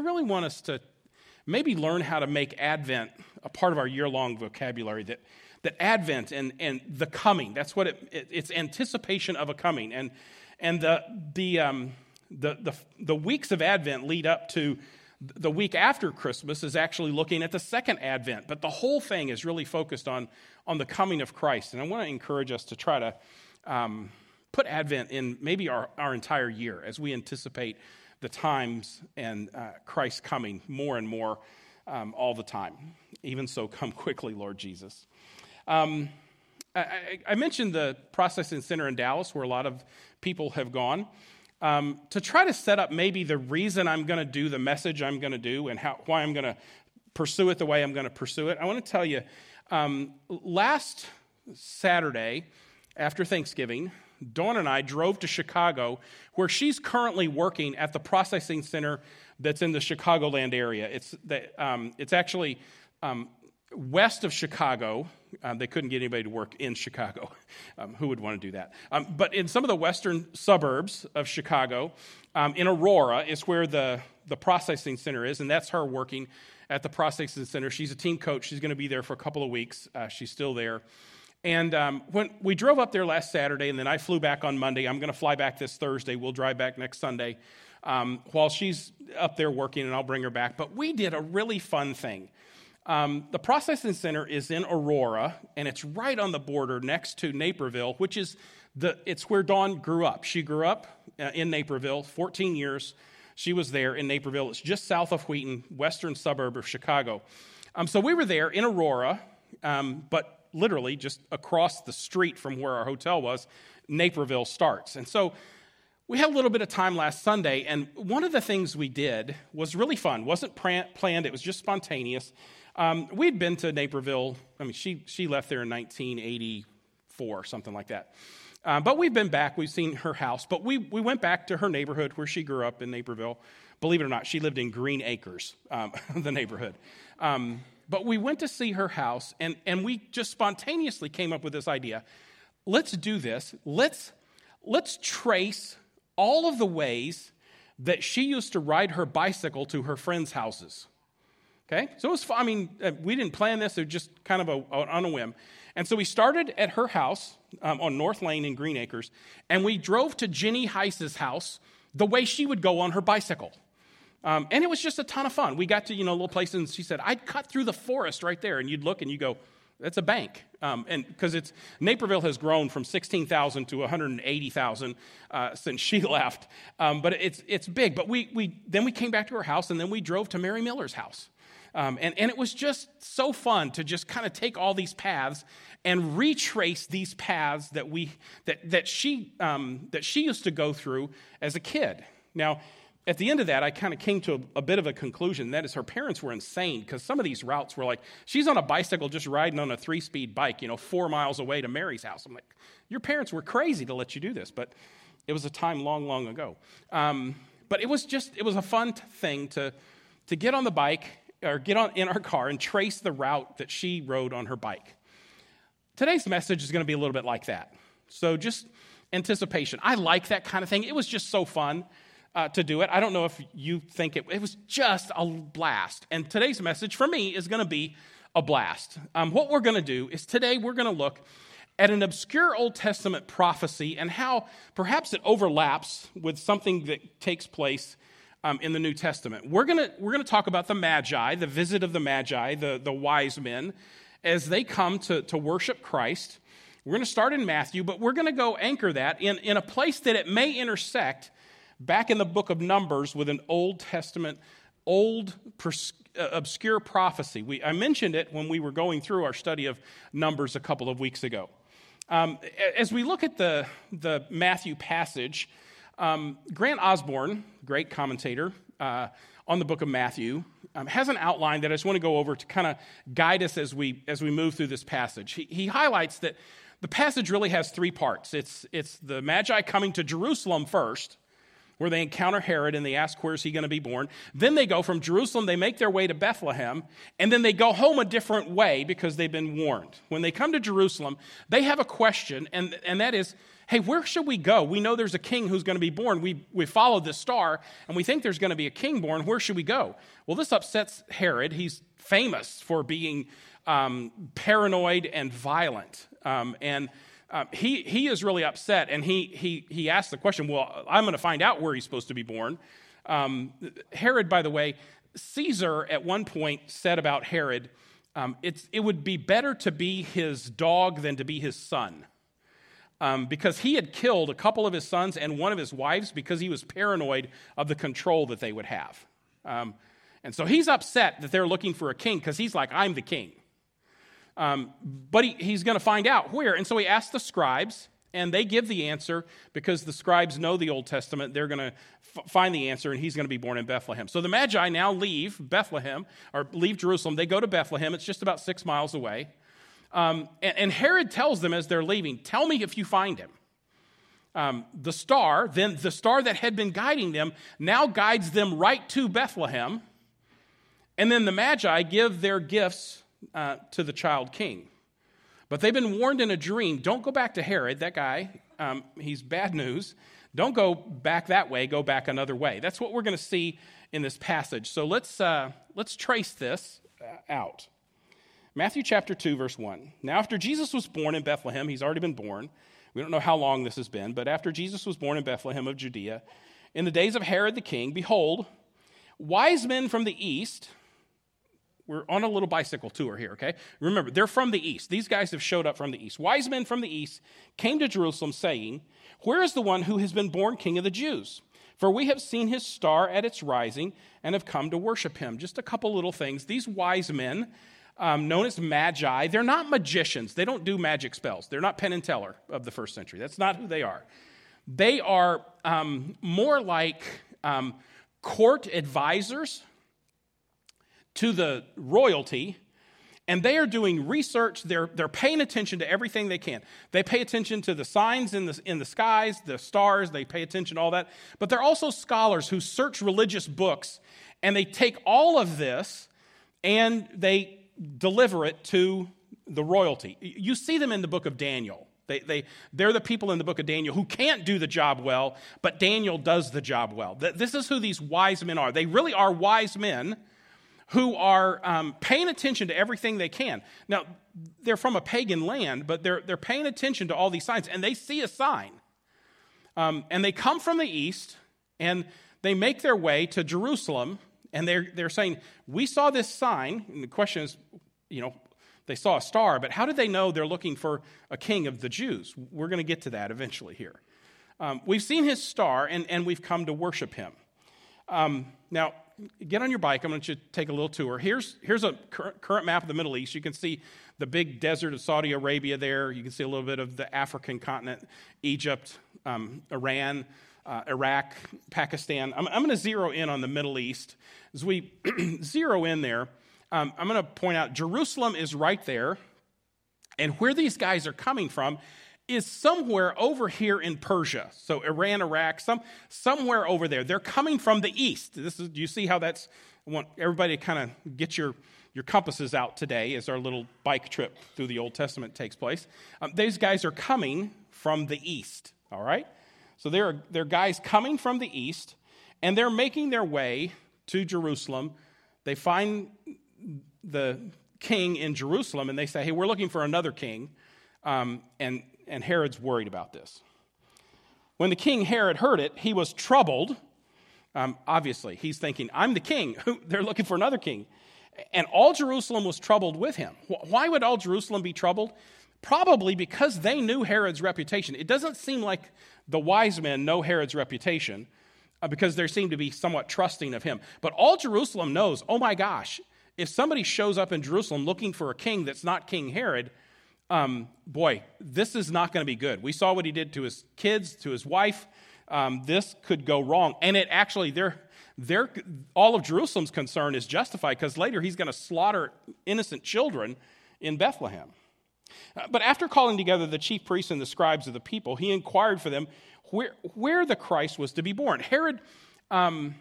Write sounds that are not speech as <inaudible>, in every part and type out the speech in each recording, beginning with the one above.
really want us to maybe learn how to make Advent a part of our year long vocabulary that, that Advent and, and the coming, that's what it, it, it's anticipation of a coming. And, and the, the, um, the, the, the weeks of Advent lead up to the week after Christmas is actually looking at the second Advent, but the whole thing is really focused on, on the coming of Christ. And I want to encourage us to try to um, put Advent in maybe our, our entire year as we anticipate the times and uh, Christ's coming more and more um, all the time. Even so, <laughs> come quickly, Lord Jesus. Um, I, I, mentioned the processing center in Dallas where a lot of people have gone. Um, to try to set up maybe the reason I'm going to do the message I'm going to do and how, why I'm going to pursue it the way I'm going to pursue it, I want to tell you um, last Saturday after Thanksgiving, Dawn and I drove to Chicago, where she's currently working at the processing center that's in the Chicagoland area. It's, the, um, it's actually um, west of Chicago. Um, they couldn't get anybody to work in Chicago. <laughs> Um, who would want to do that? Um, but in some of the western suburbs of Chicago, um, in Aurora, is where the, the processing center is, and that's her working at the processing center. She's a team coach. She's going to be there for a couple of weeks. Uh, she's still there. And um, when we drove up there last Saturday, and then I flew back on Monday, I'm going to fly back this Thursday. We'll drive back next Sunday um, while she's up there working, and I'll bring her back. But we did a really fun thing. Um, the processing center is in Aurora, and it's right on the border next to Naperville, which is the, it's where Dawn grew up. She grew up uh, in Naperville, 14 years. She was there in Naperville. It's just south of Wheaton, western suburb of Chicago. Um, so we were there in Aurora, um, but literally just across the street from where our hotel was, Naperville starts. And so we had a little bit of time last Sunday, and one of the things we did was really fun. wasn't planned; it was just spontaneous. Um, we'd been to Naperville. I mean, she, she left there in 1984, something like that. Um, but we've been back. We've seen her house. But we, we went back to her neighborhood where she grew up in Naperville. Believe it or not, she lived in Green Acres, um, <laughs> the neighborhood. Um, but we went to see her house, and, and we just spontaneously came up with this idea. Let's do this. Let's, let's trace all of the ways that she used to ride her bicycle to her friends' houses. Okay? So it was, I mean, uh, we didn't plan this, it was just kind of a, on a whim. And so we started at her house um, on North Lane in Green Acres, and we drove to Jenny Heiss's house the way she would go on her bicycle. Um, and it was just a ton of fun. We got to, you know, a little place, and she said, I'd cut through the forest right there. And you'd look and you go, that's a bank. Um, and because it's, Naperville has grown from 16,000 to 180,000 uh, since she <laughs> left. Um, but it's, it's big. But we, we, then we came back to her house, and then we drove to Mary Miller's house. Um, and, and it was just so fun to just kind of take all these paths and retrace these paths that, we, that, that, she, um, that she used to go through as a kid. Now, at the end of that, I kind of came to a, a, bit of a conclusion. That is, her parents were insane because some of these routes were like, she's on a bicycle just riding on a three speed bike, you know, four miles away to Mary's house. I'm like, your parents were crazy to let you do this, but it was a time long, long ago. Um, but it was just, it was a fun t- thing to, to get on the bike or get on in our car and trace the route that she rode on her bike. Today's message is going to be a little bit like that. So just anticipation. I like that kind of thing. It was just so fun uh, to do it. I don't know if you think it, it was just a blast. And today's message for me is going to be a blast. Um, what we're going to do is today we're going to look at an obscure Old Testament prophecy and how perhaps it overlaps with something that takes place um, in the New Testament. We're going to we're gonna talk about the Magi, the visit of the Magi, the, the wise men, as they come to, to worship Christ. We're going to start in Matthew, but we're going to go anchor that in, in a place that it may intersect back in the book of Numbers with an Old Testament, old, pers- uh, obscure prophecy. We, I mentioned it when we were going through our study of Numbers a couple of weeks ago. Um, as we look at the, the Matthew passage, um, Grant Osborne, great commentator uh, on the book of Matthew, um, has an outline that I just want to go over to kind of guide us as we, as we move through this passage. He, he highlights that the passage really has three parts it's, it's the Magi coming to Jerusalem first, where they encounter Herod and they ask, Where's he going to be born? Then they go from Jerusalem, they make their way to Bethlehem, and then they go home a different way because they've been warned. When they come to Jerusalem, they have a question, and, and that is, hey, where should we go? We know there's a king who's going to be born. We, we follow this star, and we think there's going to be a king born. Where should we go? Well, this upsets Herod. He's famous for being um, paranoid and violent. Um, and um, he, he is really upset, and he, he, he asks the question, Well, I'm going to find out where he's supposed to be born. Um, Herod, by the way, Caesar at one point said about Herod, um, it would be better to be his dog than to be his son. Um, because he had killed a couple of his sons and one of his wives because he was paranoid of the control that they would have. Um, and so he's upset that they're looking for a king because he's like, I'm the king. Um, but he, he's going to find out where. And so he asks the scribes, and they give the answer because the scribes know the Old Testament. They're going to f- find the answer, and he's going to be born in Bethlehem. So the Magi now leave Bethlehem, or leave Jerusalem. They go to Bethlehem. It's just about six miles away. Um, and, and, Herod tells them as they're leaving, Tell me if you find him. Um, the star, then the star that had been guiding them, now guides them right to Bethlehem. And then the Magi give their gifts uh, to the child king. But they've been warned in a dream don't go back to Herod, that guy, um, he's bad news. Don't go back that way, go back another way. That's what we're going to see in this passage. So let's, uh, let's trace this uh, out. Matthew chapter 2, verse 1. Now, after Jesus was born in Bethlehem, he's already been born. We don't know how long this has been, but after Jesus was born in Bethlehem of Judea, in the days of Herod the king, behold, wise men from the east we're on a little bicycle tour here, okay? Remember, they're from the east. These guys have showed up from the east. Wise men from the east came to Jerusalem saying, Where is the one who has been born king of the Jews? For we have seen his star at its rising and have come to worship him. Just a couple little things. These wise men, um, known as magi, they're not magicians. They don't do magic spells. They're not Penn and Teller of the first century. That's not who they are. They are um, more like um, court advisors to the royalty and they are doing research. They're, they're paying attention to everything they can. They pay attention to the signs in the, in the skies the stars they pay attention to all that. But they're also scholars who search religious books and they take all of this and they deliver it to the royalty. You see them in the book of daniel. They, they, they're the people in the book of Daniel who can't do the job well, but Daniel does the job well. This is who these wise men are. They really are wise men who are um, paying attention to everything they can. Now, they're from a pagan land, but they're, they're paying attention to all these signs, and they see a sign. Um, and they come from the east, and they make their way to Jerusalem, and they're, they're saying, We saw this sign. And the question is, you know, they saw a star, but how did they know they're looking for a king of the Jews? We're going to get to that eventually here. Um, we've seen his star, and, and we've come to worship him. Um, now, get on your bike. I'm going to take a little tour. Here's, here's a current map of the Middle East. You can see the big desert of Saudi Arabia there. You can see a little bit of the African continent, Egypt, um, Iran, uh, Iraq, Pakistan. I'm, I'm going to zero in on the Middle East. As we <clears throat> zero in there, um, I'm going to point out Jerusalem is right there. And where these guys are coming from is somewhere over here in Persia. So Iran, Iraq, some, somewhere over there. They're coming from the east. This is, you see how that's, I want everybody to kind of get your, your compasses out today as our little bike trip through the Old Testament takes place. Um, these guys are coming from the east, all right? So there are guys coming from the east, and they're making their way to Jerusalem. They find the king in Jerusalem, and they say, hey, we're looking for another king. Um, and and Herod's worried about this. When the king Herod heard it, he was troubled. Um, obviously, he's thinking, I'm the king. <laughs> They're looking for another king. And all Jerusalem was troubled with him. Why would all Jerusalem be troubled? Probably because they knew Herod's reputation. It doesn't seem like the wise men know Herod's reputation uh, because they seem to be somewhat trusting of him. But all Jerusalem knows, oh my gosh, if somebody shows up in Jerusalem looking for a king that's not King Herod, um, boy, this is not going to be good. We saw what he did to his kids, to his wife. Um, this could go wrong. And it actually, they're, they're, all of Jerusalem's concern is justified because later he's going to slaughter innocent children in Bethlehem. Uh, but after calling together the chief priests and the scribes of the people, he inquired for them where, where the Christ was to be born. Herod, um,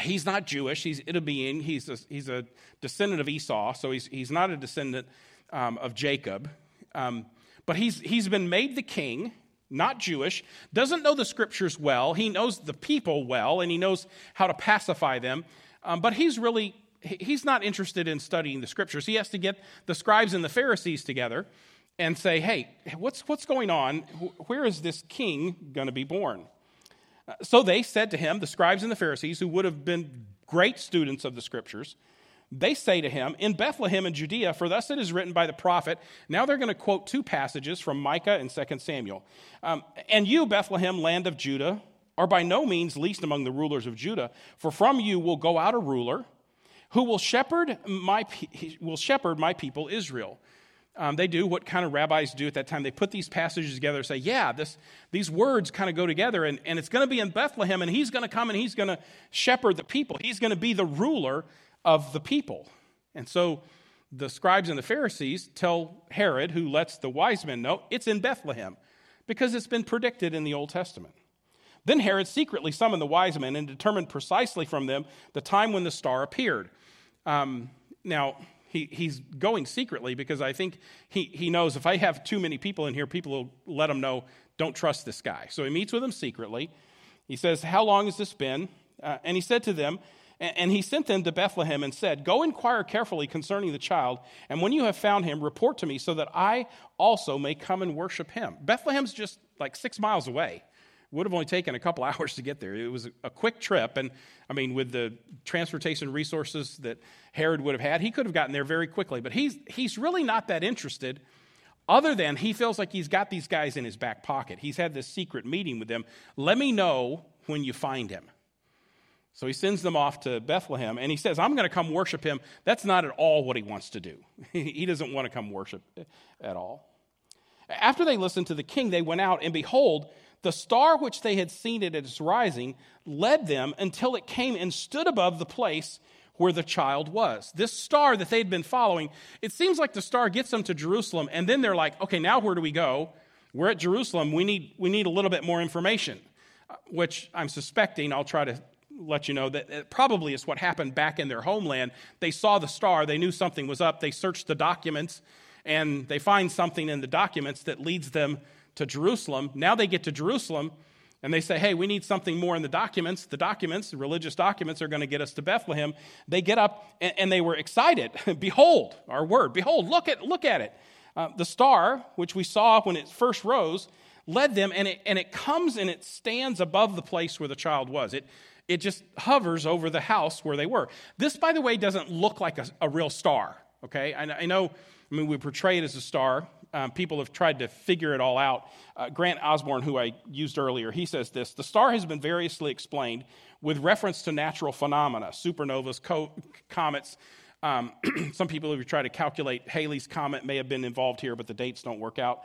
he's not Jewish, he's Idumean, he's a, he's a descendant of Esau, so he's, he's not a descendant um, of Jacob. Um, but he's, he's been made the king. not Jewish, doesn't know the scriptures well. He knows the people well, and he knows how to pacify them. Um, but he's really he's not interested in studying the scriptures. He has to get the scribes and the Pharisees together and say, "Hey, what's what's going on? Where is this king going to be born?" So they said to him, the scribes and the Pharisees, who would have been great students of the scriptures, they say to him, In Bethlehem in Judea, for thus it is written by the prophet. Now they're going to quote two passages from Micah and 2 Samuel. Um, and you, Bethlehem, land of Judah, are by no means least among the rulers of Judah, for from you will go out a ruler who will shepherd my, will shepherd my people Israel. Um, they do what kind of rabbis do at that time. They put these passages together and say, yeah, this, these words kind of go together, and, and it's going to be in Bethlehem, and he's going to come and he's going to shepherd the people. He's going to be the ruler of the people. And so the scribes and the Pharisees tell Herod, who lets the wise men know, it's in Bethlehem, because it's been predicted in the Old Testament. Then Herod secretly summoned the wise men and determined precisely from them the time when the star appeared. Um, now, he, he's going secretly because I think he, he knows if I have too many people in here, people will let him know, don't trust this guy. So he meets with them secretly. He says, How long has this been? Uh, and he said to them, and he sent them to Bethlehem and said, Go inquire carefully concerning the child, and when you have found him, report to me so that I also may come and worship him. Bethlehem's just like six miles away. Would have only taken a couple <laughs> hours to get there. It was a quick trip. And I mean, with the transportation resources that Herod would have had, he could have gotten there very quickly. But he's, he's really not that interested, other than he feels like he's got these guys in his back pocket. He's had this secret meeting with them. Let me know when you find him. So he sends them off to Bethlehem and he says, I'm going to come worship him. That's not at all what he wants to do. <laughs> he doesn't want to come worship at all. After they listened to the king, they went out, and behold, the star which they had seen at its rising led them until it came and stood above the place where the child was. This star that they'd been following, it seems like the star gets them to Jerusalem, and then they're like, okay, now where do we go? We're at Jerusalem. We need, we need a little bit more information, uh, which I'm suspecting I'll try to let you know that it probably is what happened back in their homeland. They saw the star, they knew something was up, they searched the documents, and they find something in the documents that leads them to Jerusalem. Now they get to Jerusalem and they say, hey, we need something more in the documents. The documents, the religious documents, are going to get us to Bethlehem. They get up and, and they were excited. <laughs> behold, our word, behold, look at, look at it. Uh, the star, which we saw when it first rose, led them, and it, and it comes and it stands above the place where the child was. It, it just hovers over the house where they were. This, by the way, doesn't look like a, a real star, okay? I, I, know, I mean, we portray it as a star. Um, people have tried to figure it all out. Uh, Grant Osborne, who I used earlier, he says this The star has been variously explained with reference to natural phenomena, supernovas, co- comets. Um, <clears throat> some people have tried to calculate Halley's comet may have been involved here, but the dates don't work out.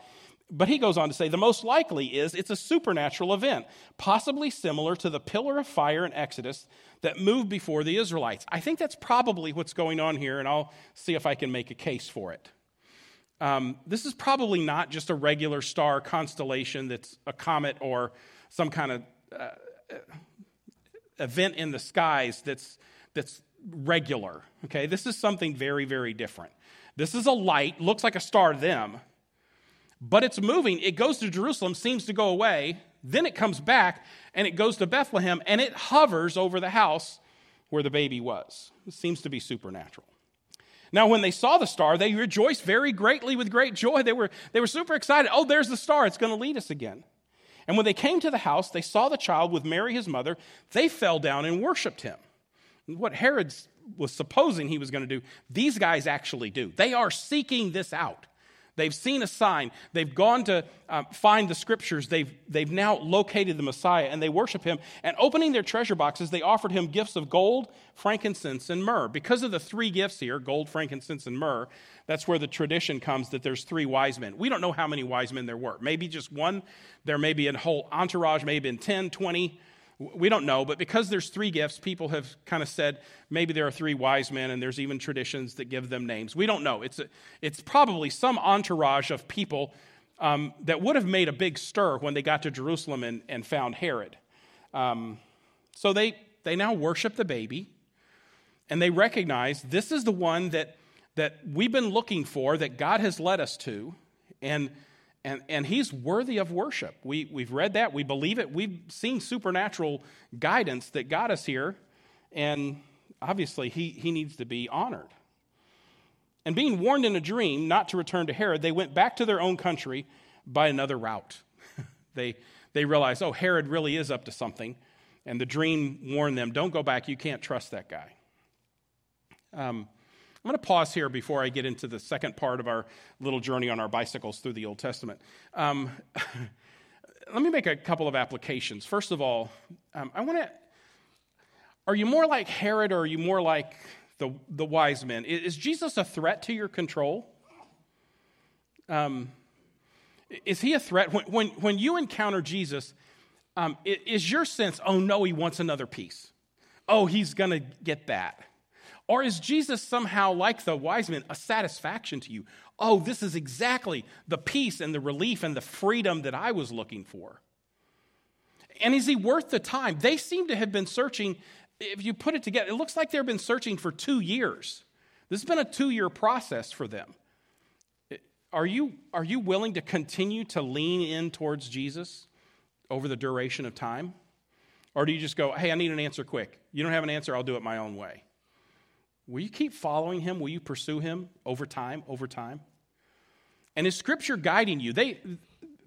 But he goes on to say the most likely is it's a supernatural event, possibly similar to the pillar of fire in Exodus that moved before the Israelites. I think that's probably what's going on here, and I'll see if I can make a case for it. Um, this is probably not just a regular star constellation that's a comet or some kind of uh, event in the skies that's, that's regular. Okay, this is something very, very different. This is a light, looks like a star to them, but it's moving. It goes to Jerusalem, seems to go away. Then it comes back and it goes to Bethlehem and it hovers over the house where the baby was. It seems to be supernatural. Now, when they saw the star, they rejoiced very greatly with great joy. They were, they were super excited. Oh, there's the star. It's going to lead us again. And when they came to the house, they saw the child with Mary, his mother. They fell down and worshiped him. What Herod was supposing he was going to do, these guys actually do. They are seeking this out. They've seen a sign. They've gone to uh, find the scriptures. They've, they've now located the Messiah and they worship him. And opening their treasure boxes, they offered him gifts of gold, frankincense, and myrrh. Because of the three gifts here gold, frankincense, and myrrh that's where the tradition comes that there's three wise men. We don't know how many wise men there were. Maybe just one. There may be a whole entourage, maybe in 10, 20. We don't know, but because there's three gifts, people have kind of said maybe there are three wise men, and there's even traditions that give them names. We don't know. It's, a, it's probably some entourage of people um, that would have made a big stir when they got to Jerusalem and, and found Herod. Um, so they, they now worship the baby, and they recognize this is the one that, that we've been looking for, that God has led us to. And, And, and he's worthy of worship. We, we've read that, we believe it, we've seen supernatural guidance that got us here, and obviously he, he needs to be honored. And being warned in a dream not to return to Herod, they went back to their own country by another route. <laughs> they, they realized, oh, Herod really is up to something. And the dream warned them, don't go back, you can't trust that guy. Um, I'm going to pause here before I get into the second part of our little journey on our bicycles through the Old Testament. Um, <laughs> let me make a couple of applications. First of all, um, I want to. Are you more like Herod or are you more like the, the wise men? Is Jesus a threat to your control? Um, is he a threat? When, when, when you encounter Jesus, um, is your sense, oh no, he wants another piece? Oh, he's going to get that. Or is Jesus somehow, like the wise men, a satisfaction to you? Oh, this is exactly the peace and the relief and the freedom that I was looking for. And is he worth the time? They seem to have been searching, if you put it together, it looks like they've been searching for two years. This has been a two year process for them. Are you, are you willing to continue to lean in towards Jesus over the duration of time? Or do you just go, hey, I need an answer quick? You don't have an answer, I'll do it my own way. Will you keep following him? Will you pursue him over time, over time? And is scripture guiding you? They,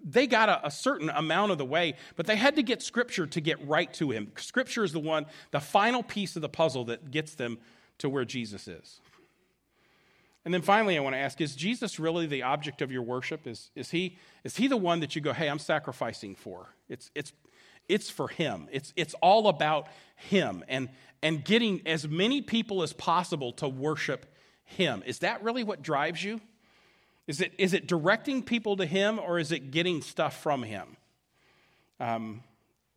they got a, a, certain amount of the way, but they had to get scripture to get right to him. Scripture is the one, the final piece of the puzzle that gets them to where Jesus is. And then finally, I want to ask is Jesus really the object of your worship? Is, is, he, is he the one that you go, hey, I'm sacrificing for? It's, it's, it's for him, it's, it's all about him. And, and getting as many people as possible to worship Him. Is that really what drives you? Is it, is it directing people to Him or is it getting stuff from Him? Um,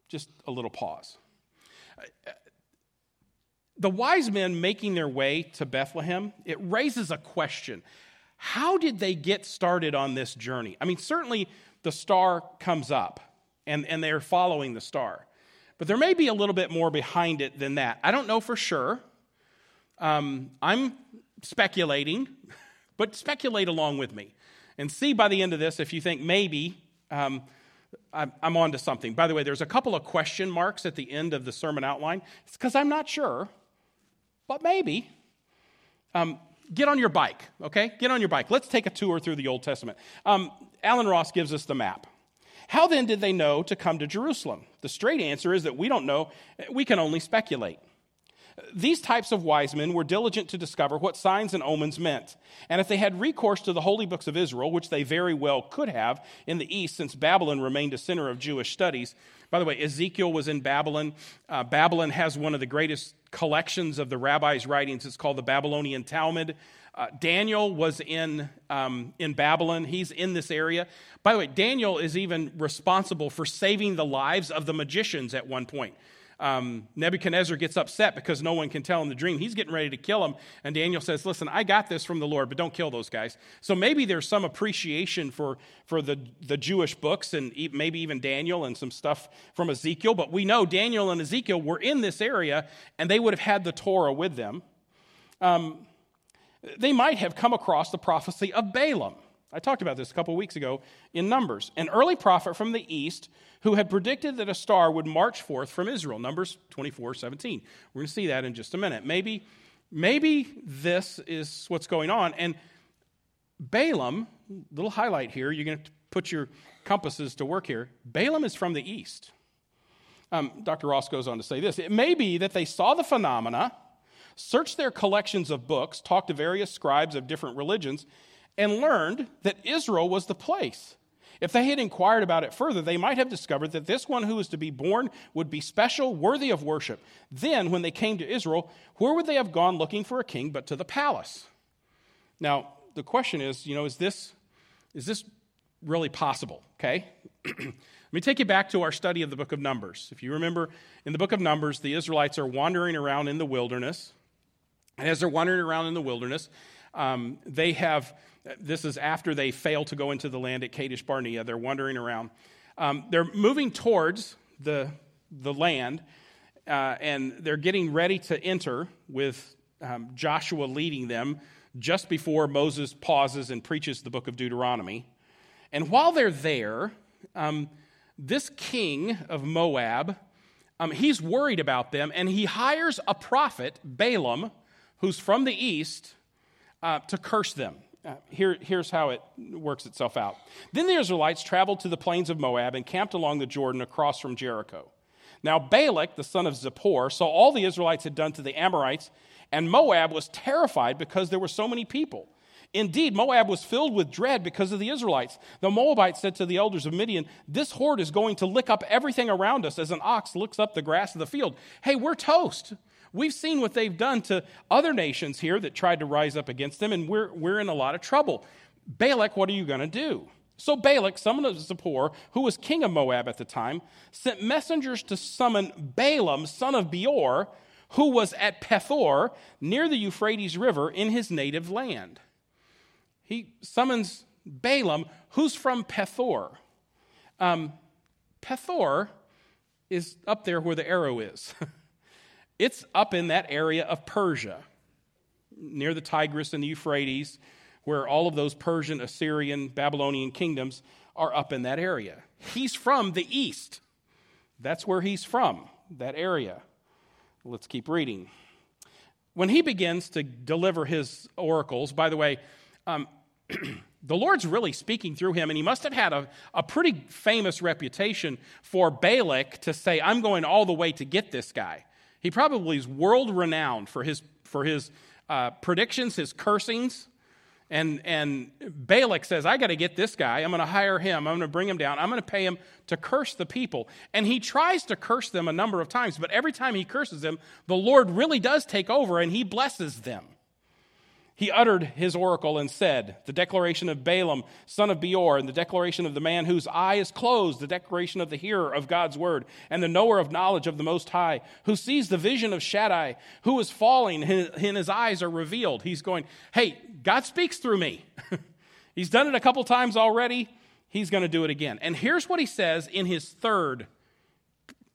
just a little pause. The wise men making their way to Bethlehem, it raises a question. How did they get started on this journey? I mean, certainly the star comes up and, and they're following the star. But there may be a little bit more behind it than that. I don't know for sure. Um, I'm speculating, <laughs> but speculate along with me and see by the end of this if you think maybe um, I'm on to something. By the way, there's a couple of question marks at the end of the sermon outline. It's because I'm not sure, but maybe. Um, get on your bike, okay? Get on your bike. Let's take a tour through the Old Testament. Um, Allen Ross gives us the map. How then did they know to come to Jerusalem? The straight answer is that we don't know, we can only speculate. These types of wise men were diligent to discover what signs and omens meant. And if they had recourse to the holy books of Israel, which they very well could have in the east, since Babylon remained a center of Jewish studies. By the way, Ezekiel was in Babylon. Uh, Babylon has one of the greatest collections of the rabbis' writings. It's called the Babylonian Talmud. Uh, Daniel was in, um, in Babylon. He's in this area. By the way, Daniel is even responsible for saving the lives of the magicians at one point. Um, Nebuchadnezzar gets upset because no one can tell him the dream. He's getting ready to kill him. And Daniel says, Listen, I got this from the Lord, but don't kill those guys. So maybe there's some appreciation for, for the, the Jewish books and maybe even Daniel and some stuff from Ezekiel. But we know Daniel and Ezekiel were in this area and they would have had the Torah with them. Um, they might have come across the prophecy of Balaam. I talked about this a couple weeks ago in Numbers, an early prophet from the east who had predicted that a star would march forth from Israel. Numbers 24 17. We're going to see that in just a minute. Maybe, maybe this is what's going on. And Balaam, little highlight here, you're going to put your compasses to work here. Balaam is from the east. Um, Dr. Ross goes on to say this It may be that they saw the phenomena searched their collections of books, talked to various scribes of different religions, and learned that Israel was the place. If they had inquired about it further, they might have discovered that this one who was to be born would be special, worthy of worship. Then, when they came to Israel, where would they have gone looking for a king but to the palace? Now, the question is, you know, is this, is this really possible? Okay? <clears throat> Let me take you back to our study of the book of Numbers. If you remember, in the book of Numbers, the Israelites are wandering around in the wilderness. And as they're wandering around in the wilderness, um, they have, this is after they fail to go into the land at Kadesh Barnea, they're wandering around. Um, they're moving towards the, the land, uh, and they're getting ready to enter with um, Joshua leading them just before Moses pauses and preaches the book of Deuteronomy. And while they're there, um, this king of Moab, um, he's worried about them, and he hires a prophet, Balaam, who's from the east, uh, to curse them. Uh, here, here's how it works itself out. Then the Israelites traveled to the plains of Moab and camped along the Jordan across from Jericho. Now, Balak, the son of Zippor, saw all the Israelites had done to the Amorites, and Moab was terrified because there were so many people. Indeed, Moab was filled with dread because of the Israelites. The Moabites said to the elders of Midian, This horde is going to lick up everything around us as an ox licks up the grass of the field. Hey, we're toast. We've seen what they've done to other nations here that tried to rise up against them, and we're, we're in a lot of trouble. Balak, what are you going to do? So Balak, son of Zippor, who was king of Moab at the time, sent messengers to summon Balaam, son of Beor, who was at Pethor, near the Euphrates River, in his native land. He summons Balaam, who's from Pethor. Um, Pethor is up there where the arrow is. <laughs> it's up in that area of Persia, near the Tigris and the Euphrates where all of those Persian, Assyrian, Babylonian kingdoms are up in that area. He's from the east. That's where he's from, that area. Let's keep reading. When he begins to deliver his oracles, by the way, um, <clears throat> the Lord's really speaking through him, and he must have had a, a pretty famous reputation for Balak to say, I'm going all the way to get this guy. He probably is world renowned for his, for his uh, predictions, his cursings. And, and Balak says, I got to get this guy. I'm going to hire him. I'm going to bring him down. I'm going to pay him to curse the people. And he tries to curse them a number of times, but every time he curses them, the Lord really does take over and he blesses them he uttered his oracle and said, The declaration of Balaam, son of Beor, and the declaration of the man whose eye is closed, the declaration of the hearer of God's word, and the knower of knowledge of the Most High, who sees the vision of Shaddai, who is falling, and his eyes are revealed. He's going, Hey, God speaks through me. <laughs> He's done it a couple times already. He's going to do it again. And here's what he says in his third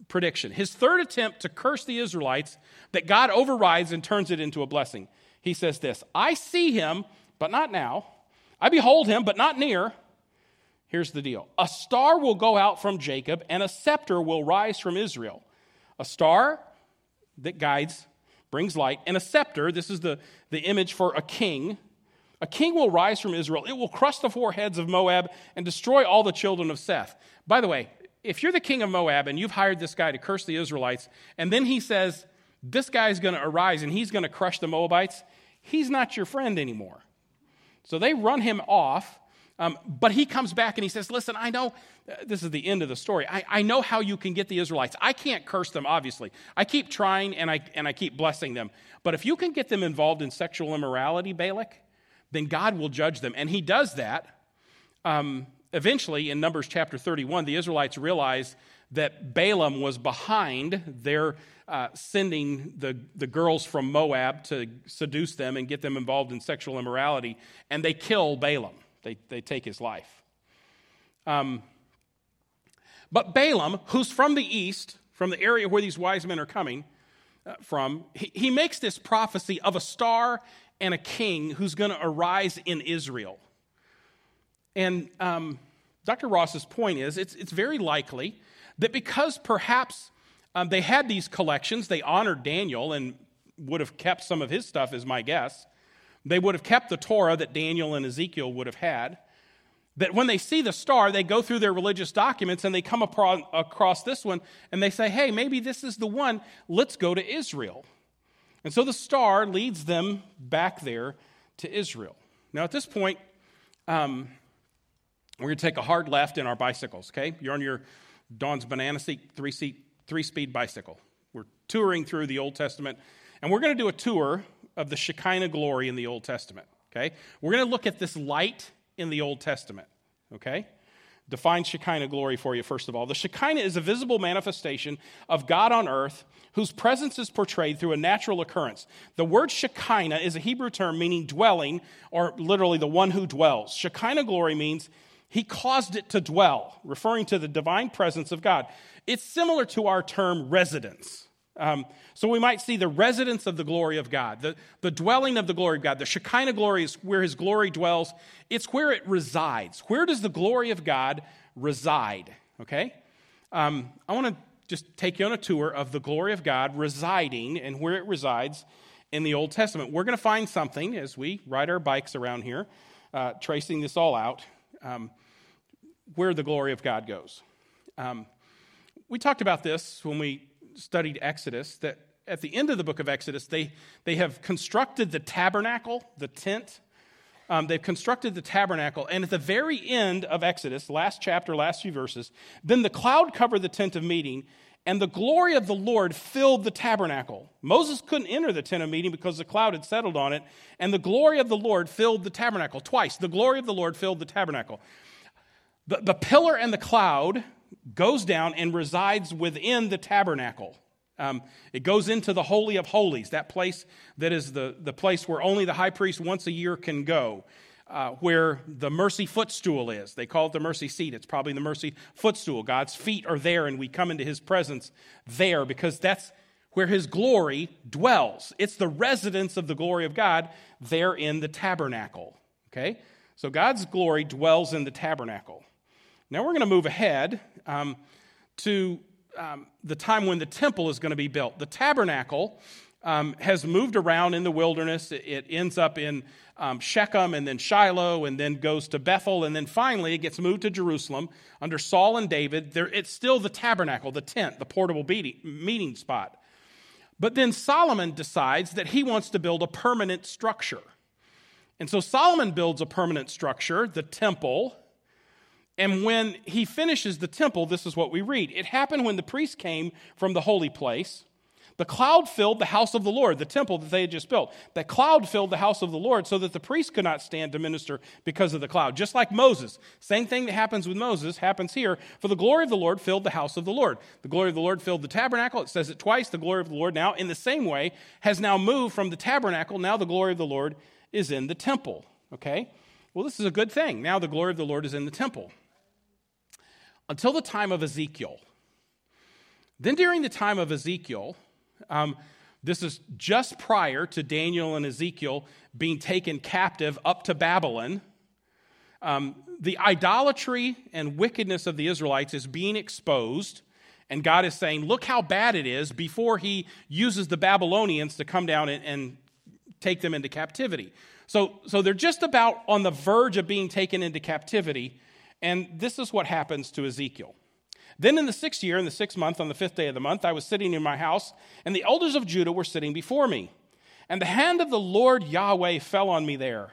prediction his third attempt to curse the Israelites that God overrides and turns it into a blessing he says this I see him, but not now. I behold him, but not near. Here's the deal a star will go out from Jacob, and a scepter will rise from Israel. A star that guides, brings light, and a scepter, this is the, the image for a king. A king will rise from Israel. It will crush the foreheads of Moab and destroy all the children of Seth. By the way, if you're the king of Moab and you've hired this guy to curse the Israelites, and then he says, this guy's going to arise and he's going to crush the Moabites, he's not your friend anymore. So they run him off, um, but he comes back and he says, Listen, I know uh, this is the end of the story. I, I know how you can get the Israelites. I can't curse them, obviously. I keep trying and I, and I keep blessing them. But if you can get them involved in sexual immorality, Balak, then God will judge them. And he does that. Um, eventually, in Numbers chapter 31, the Israelites realize that Balaam was behind their uh, sending the, the girls from Moab to seduce them and get them involved in sexual immorality, and they kill Balaam. They, they take his life. Um, but Balaam, who's from the east, from the area where these wise men are coming uh, from, he, he makes this prophecy of a star and a king who's going to arise in Israel. And um, Dr. Ross's point is it's, it's very likely that because perhaps um, they had these collections, they honored Daniel and would have kept some of his stuff, is my guess. They would have kept the Torah that Daniel and Ezekiel would have had. That when they see the star, they go through their religious documents and they come across this one and they say, hey, maybe this is the one. Let's go to Israel. And so the star leads them back there to Israel. Now, at this point, um, we're going to take a hard left in our bicycles, okay? You're on your Dawn's banana seat, three seat, three speed bicycle. We're touring through the Old Testament, and we're going to do a tour of the Shekinah glory in the Old Testament. Okay? We're going to look at this light in the Old Testament. Okay? Define Shekinah glory for you, first of all. The Shekinah is a visible manifestation of God on earth whose presence is portrayed through a natural occurrence. The word Shekinah is a Hebrew term meaning dwelling, or literally the one who dwells. Shekinah glory means he caused it to dwell, referring to the divine presence of God. It's similar to our term residence. Um, so we might see the residence of the glory of God, the, the dwelling of the glory of God. The Shekinah glory is where his glory dwells, it's where it resides. Where does the glory of God reside? Okay? Um, I want to just take you on a tour of the glory of God residing and where it resides in the Old Testament. We're going to find something as we ride our bikes around here, uh, tracing this all out, um, where the glory of God goes. Um, we talked about this when we studied Exodus, that at the end of the book of Exodus, they, they have constructed the tabernacle, the tent. Um, they've constructed the tabernacle. And at the very end of Exodus, last chapter, last few verses, then the cloud covered the tent of meeting, and the glory of the Lord filled the tabernacle. Moses couldn't enter the tent of meeting because the cloud had settled on it, and the glory of the Lord filled the tabernacle. Twice, the glory of the Lord filled the tabernacle. The, the pillar and the cloud goes down and resides within the tabernacle. Um, it goes into the Holy of Holies, that place that is the, the place where only the high priest once a year can go, uh, where the mercy footstool is. They call it the mercy seat. It's probably the mercy footstool. God's feet are there, and we come into his presence there because that's where his glory dwells. It's the residence of the glory of God there in the tabernacle. Okay? So God's glory dwells in the tabernacle. Now we're going to move ahead um, to um, the time when the temple is going to be built. The tabernacle um, has moved around in the wilderness. It, it ends up in um, Shechem and then Shiloh and then goes to Bethel and then finally it gets moved to Jerusalem under Saul and David. There, it's still the tabernacle, the tent, the portable meeting, meeting spot. But then Solomon decides that he wants to build a permanent structure. And so Solomon builds a permanent structure, the temple, and when he finishes the temple, this is what we read. It happened when the priest came from the holy place. The cloud filled the house of the Lord, the temple that they had just built. The cloud filled the house of the Lord so that the priest could not stand to minister because of the cloud. Just like Moses. Same thing that happens with Moses happens here. For the glory of the Lord filled the house of the Lord. The glory of the Lord filled the tabernacle. It says it twice. The glory of the Lord now, in the same way, has now moved from the tabernacle. Now the glory of the Lord is in the temple. Okay? Well, this is a good thing. Now the glory of the Lord is in the temple until the time of Ezekiel. Then, during the time of Ezekiel, um, this is just prior to Daniel and Ezekiel being taken captive up to Babylon. Um, the idolatry and wickedness of the Israelites is being exposed, and God is saying, Look how bad it is before He uses the Babylonians to come down and, and take them into captivity. So, so they're just about on the verge of being taken into captivity and this is what happens to Ezekiel. Then in the sixth year, in the sixth month, on the fifth day of the month, I was sitting in my house, and the elders of Judah were sitting before me. And the hand of the Lord Yahweh fell on me there.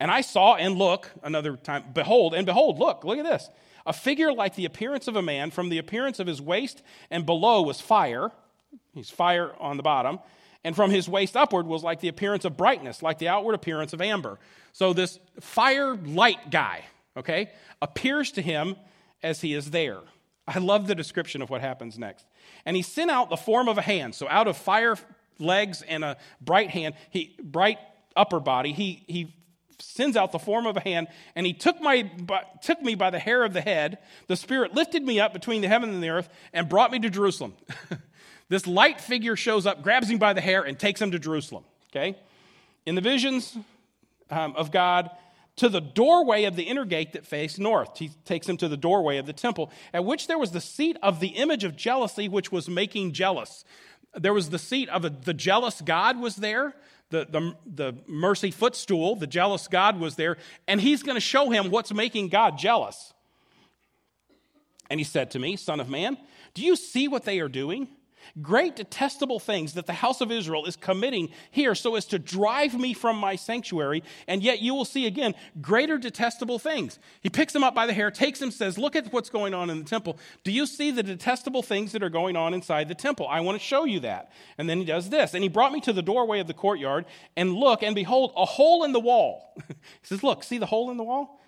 And I saw and look, another time, behold, and behold, look, look at this. A figure like the appearance of a man, from the appearance of his waist and below was fire. He's fire on the bottom. And from his waist upward was like the appearance of brightness, like the outward appearance of amber. So this fire light guy, okay, appears to him as he is there. I love the description of what happens next. And he sent out the form of a hand. So out of fire legs and a bright hand, he bright upper body, he he sends out the form of a hand, and he took my took me by the hair of the head. The Spirit lifted me up between the heaven and the earth and brought me to Jerusalem. <laughs> this light figure shows up, grabs him by the hair, and takes him to Jerusalem. Okay, in the visions um, of God, to the doorway of the inner gate that faced north. He takes him to the doorway of the temple, at which there was the seat of the image of jealousy, which was making jealous. There was the seat of a, the jealous God was there. The, the, the mercy footstool, the jealous God was there, and he's going to show him what's making God jealous. And he said to me, Son of man, do you see what they are doing? Great detestable things that the house of Israel is committing here so as to drive me from my sanctuary, and yet you will see again greater detestable things. He picks him up by the hair, takes him, says, Look at what's going on in the temple. Do you see the detestable things that are going on inside the temple? I want to show you that. And then he does this. And he brought me to the doorway of the courtyard, and look, and behold, a hole in the wall. <laughs> he says, Look, see the hole in the wall?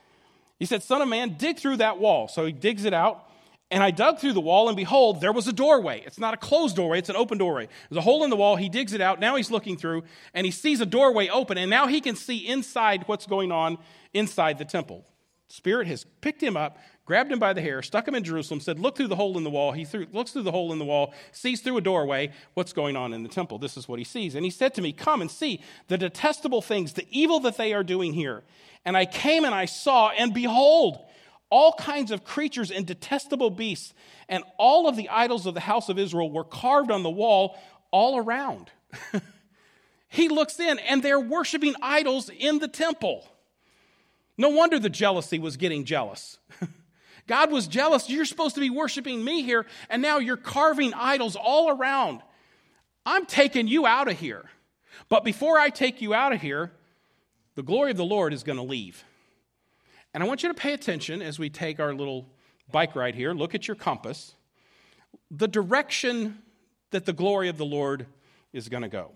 He said, Son of man, dig through that wall. So he digs it out. And I dug through the wall, and behold, there was a doorway. It's not a closed doorway, it's an open doorway. There's a hole in the wall. He digs it out. Now he's looking through, and he sees a doorway open, and now he can see inside what's going on inside the temple. Spirit has picked him up, grabbed him by the hair, stuck him in Jerusalem, said, Look through the hole in the wall. He threw, looks through the hole in the wall, sees through a doorway what's going on in the temple. This is what he sees. And he said to me, Come and see the detestable things, the evil that they are doing here. And I came and I saw, and behold, all kinds of creatures and detestable beasts, and all of the idols of the house of Israel were carved on the wall all around. <laughs> he looks in, and they're worshiping idols in the temple. No wonder the jealousy was getting jealous. <laughs> God was jealous. You're supposed to be worshiping me here, and now you're carving idols all around. I'm taking you out of here. But before I take you out of here, the glory of the Lord is going to leave. And I want you to pay attention as we take our little bike ride here. Look at your compass. The direction that the glory of the Lord is going to go.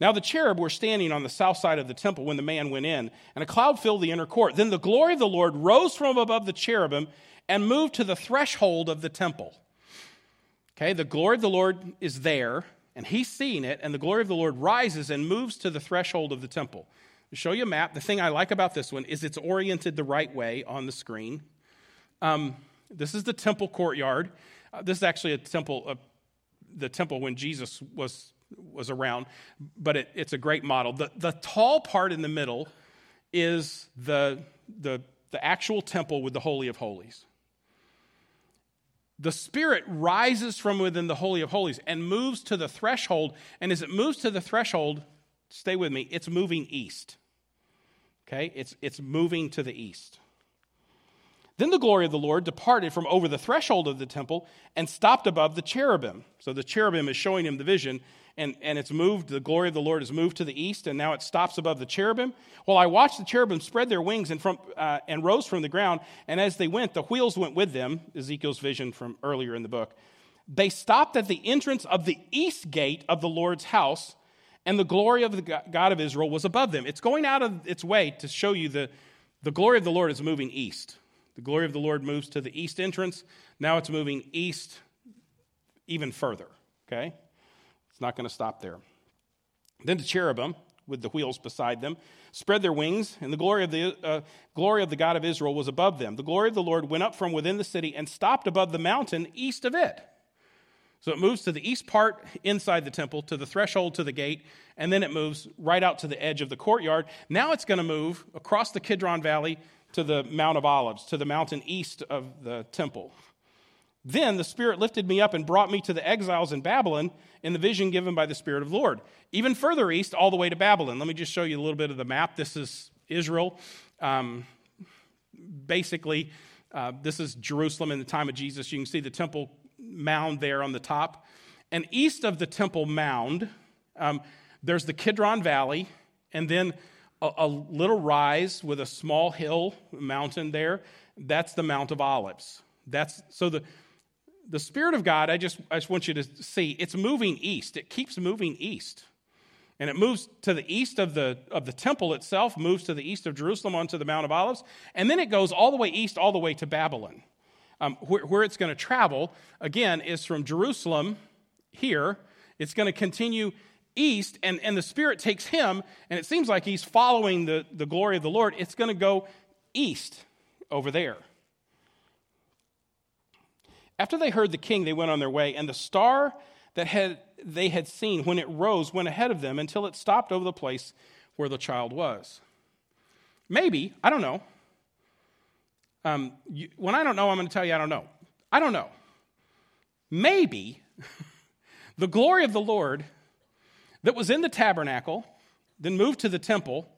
Now the cherub were standing on the south side of the temple when the man went in, and a cloud filled the inner court. Then the glory of the Lord rose from above the cherubim and moved to the threshold of the temple. Okay, the glory of the Lord is there, and he's seeing it, and the glory of the Lord rises and moves to the threshold of the temple. Show you a map, the thing I like about this one is it's oriented the right way on the screen. Um, this is the temple courtyard. Uh, this is actually a temple, uh, the temple when Jesus was was around, but it, it's a great model. The, the tall part in the middle is the, the, the actual temple with the Holy of Holies. The Spirit rises from within the Holy of Holies and moves to the threshold. And as it moves to the threshold, stay with me, it's moving east. Okay? It's, it's moving to the east. Then the glory of the Lord departed from over the threshold of the temple and stopped above the cherubim. So the cherubim is showing him the vision, and, and it's moved, the glory of the Lord has moved to the east, and now it stops above the cherubim. Well, I watched the cherubim spread their wings and, from, uh, and rose from the ground, and as they went, the wheels went with them, Ezekiel's vision from earlier in the book. They stopped at the entrance of the east gate of the Lord's house, and the glory of the God of Israel was above them. It's going out of its way to show you the, the glory of the Lord is moving east. The glory of the Lord moves to the east entrance. Now it's moving east even further, okay? It's not going to stop there. Then the cherubim, with the wheels beside them, spread their wings, and the glory of the, uh, glory of the God of Israel was above them. The glory of the Lord went up from within the city and stopped above the mountain east of it. So it moves to the east part inside the temple, to the threshold to the gate, and then it moves right out to the edge of the courtyard. Now it's going to move across the Kidron Valley to the Mount of Olives, to the mountain east of the temple. Then the Spirit lifted me up and brought me to the exiles in Babylon in the vision given by the Spirit of the Lord. Even further east, all the way to Babylon. Let me just show you a little bit of the map. This is Israel. Um, basically, uh, this is Jerusalem in the time of Jesus. You can see the temple mound there on the top. And east of the temple mound, um, there's the Kidron Valley, and then a, a little rise with a small hill mountain there. That's the Mount of Olives. That's so the the Spirit of God, I just, I just want you to see, it's moving east. It keeps moving east. And it moves to the east of the, of the temple itself, moves to the east of Jerusalem onto the Mount of Olives, and then it goes all the way east, all the way to Babylon. Um, where, where it's going to travel, again, is from Jerusalem here. It's going to continue east, and, and the Spirit takes him, and it seems like he's following the, the glory of the Lord. It's going to go east over there. After they heard the king, they went on their way, and the star that had, they had seen when it rose went ahead of them until it stopped over the place where the child was. Maybe, I don't know. Um, you, when I don't know, I'm going to tell you I don't know. I don't know. Maybe <laughs> the glory of the Lord that was in the tabernacle, then moved to the temple,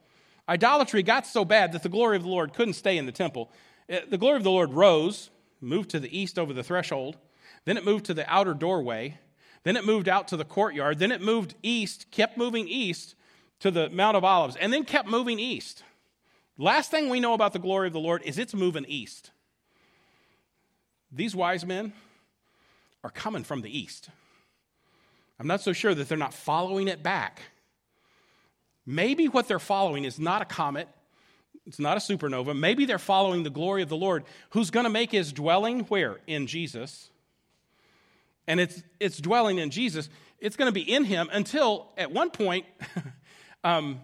idolatry got so bad that the glory of the Lord couldn't stay in the temple. Uh, the glory of the Lord rose moved to the east over the threshold. Then it moved to the outer doorway. Then it moved out to the courtyard. Then it moved east, kept moving east to the Mount of Olives, and then kept moving east. Last thing we know about the glory of the Lord is it's moving east. These wise men are coming from the east. I'm not so sure that they're not following it back. Maybe what they're following is not a comet, it's not a supernova. Maybe they're following the glory of the Lord, who's going to make his dwelling where? In Jesus. And it's, it's dwelling in Jesus. It's going to be in him until at one point, <laughs> um,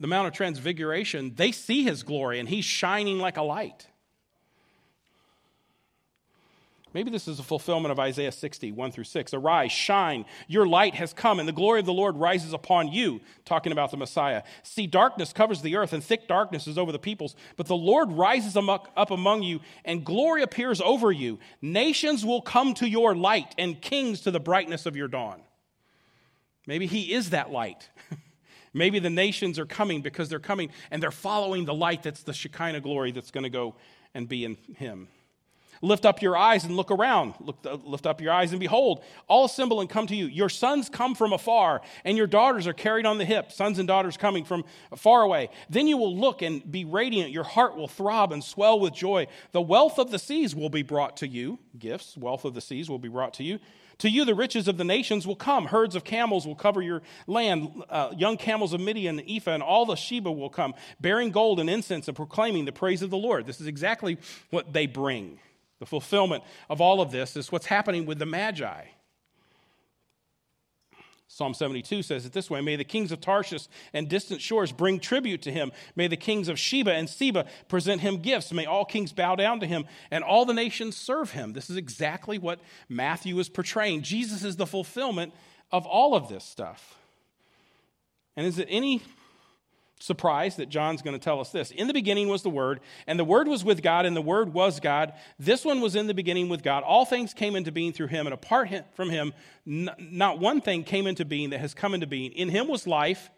the Mount of Transfiguration, they see his glory and he's shining like a light. Maybe this is a fulfillment of Isaiah 60, 1 through 6. Arise, shine, your light has come, and the glory of the Lord rises upon you, talking about the Messiah. See, darkness covers the earth, and thick darkness is over the peoples, but the Lord rises up among you, and glory appears over you. Nations will come to your light, and kings to the brightness of your dawn. Maybe he is that light. <laughs> Maybe the nations are coming because they're coming and they're following the light that's the Shekinah glory that's going to go and be in him. Lift up your eyes and look around. Look, uh, lift up your eyes and behold, all assemble and come to you. Your sons come from afar, and your daughters are carried on the hip, sons and daughters coming from far away. Then you will look and be radiant. Your heart will throb and swell with joy. The wealth of the seas will be brought to you. Gifts, wealth of the seas will be brought to you. To you, the riches of the nations will come. Herds of camels will cover your land. Uh, young camels of Midian, and Ephah, and all the Sheba will come, bearing gold and incense and proclaiming the praise of the Lord. This is exactly what they bring. The fulfillment of all of this is what's happening with the Magi. Psalm 72 says it this way May the kings of Tarshish and distant shores bring tribute to him. May the kings of Sheba and Seba present him gifts. May all kings bow down to him and all the nations serve him. This is exactly what Matthew is portraying. Jesus is the fulfillment of all of this stuff. And is it any surprised that John's going to tell us this. In the beginning was the Word, and the Word was with God, and the Word was God. This one was in the beginning with God. All things came into being through him, and apart from him, not one thing came into being that has come into being. In him was life,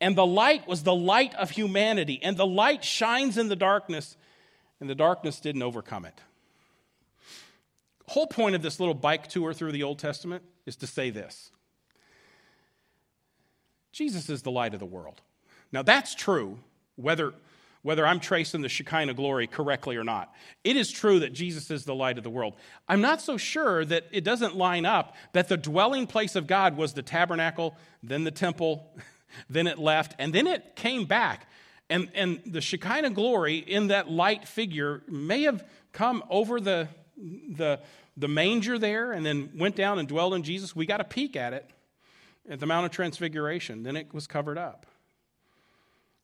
and the light was the light of humanity, and the light shines in the darkness, and the darkness didn't overcome it. whole point of this little bike tour through the Old Testament is to say this Jesus is the light of the world. Now, that's true, whether, whether I'm tracing the Shekinah glory correctly or not. It is true that Jesus is the light of the world. I'm not so sure that it doesn't line up that the dwelling place of God was the tabernacle, then the temple, <laughs> then it left, and then it came back. And, and the Shekinah glory in that light figure may have come over the, the, the manger there and then went down and dwelled in Jesus. We got a peek at it at the Mount of Transfiguration. Then it was covered up.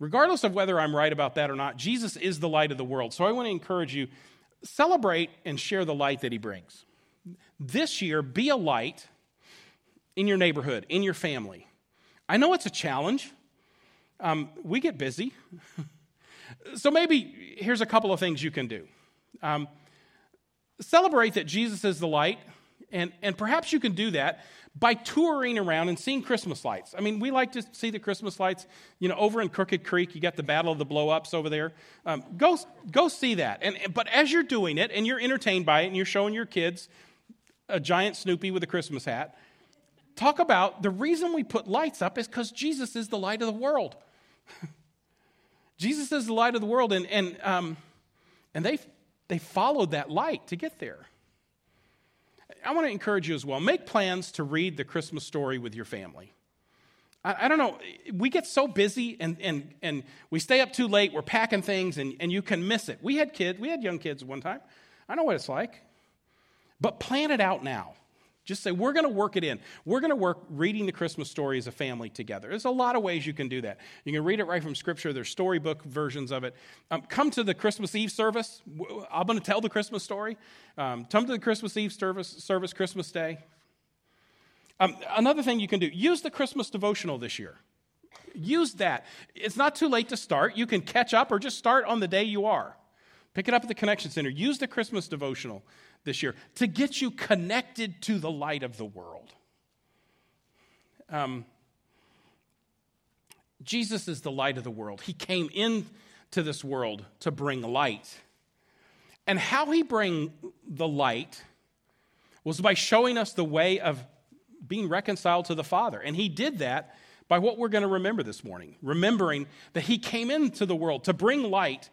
Regardless of whether I'm right about that or not, Jesus is the light of the world. So I want to encourage you celebrate and share the light that he brings. This year, be a light in your neighborhood, in your family. I know it's a challenge. Um, we get busy. <laughs> so maybe here's a couple of things you can do. Um, celebrate that Jesus is the light, and, and perhaps you can do that by touring around and seeing Christmas lights. I mean, we like to see the Christmas lights. You know, over in Crooked Creek, you got the Battle of the Blow Ups over there. Um, go, go see that. And, but as you're doing it and you're entertained by it and you're showing your kids a giant Snoopy with a Christmas hat, talk about the reason we put lights up is because Jesus is the light of the world. <laughs> Jesus is the light of the world, and, and, um, and they, they followed that light to get there. I want to encourage you as well. Make plans to read the Christmas story with your family. I, I don't know, we get so busy and, and, and we stay up too late, we're packing things, and, and you can miss it. We had kids, we had young kids one time. I know what it's like. But plan it out now. Just say, we're going to work it in. We're going to work reading the Christmas story as a family together. There's a lot of ways you can do that. You can read it right from Scripture, there's storybook versions of it. Um, come to the Christmas Eve service. I'm going to tell the Christmas story. Um, come to the Christmas Eve service, service Christmas Day. Um, another thing you can do use the Christmas devotional this year. Use that. It's not too late to start. You can catch up or just start on the day you are. Pick it up at the Connection Center. Use the Christmas devotional this year to get you connected to the light of the world. Um, Jesus is the light of the world. He came into this world to bring light. And how he bring the light was by showing us the way of being reconciled to the Father. And he did that by what we're going to remember this morning, remembering that he came into the world to bring light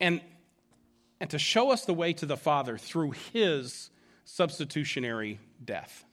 and and to show us the way to the Father through his substitutionary death.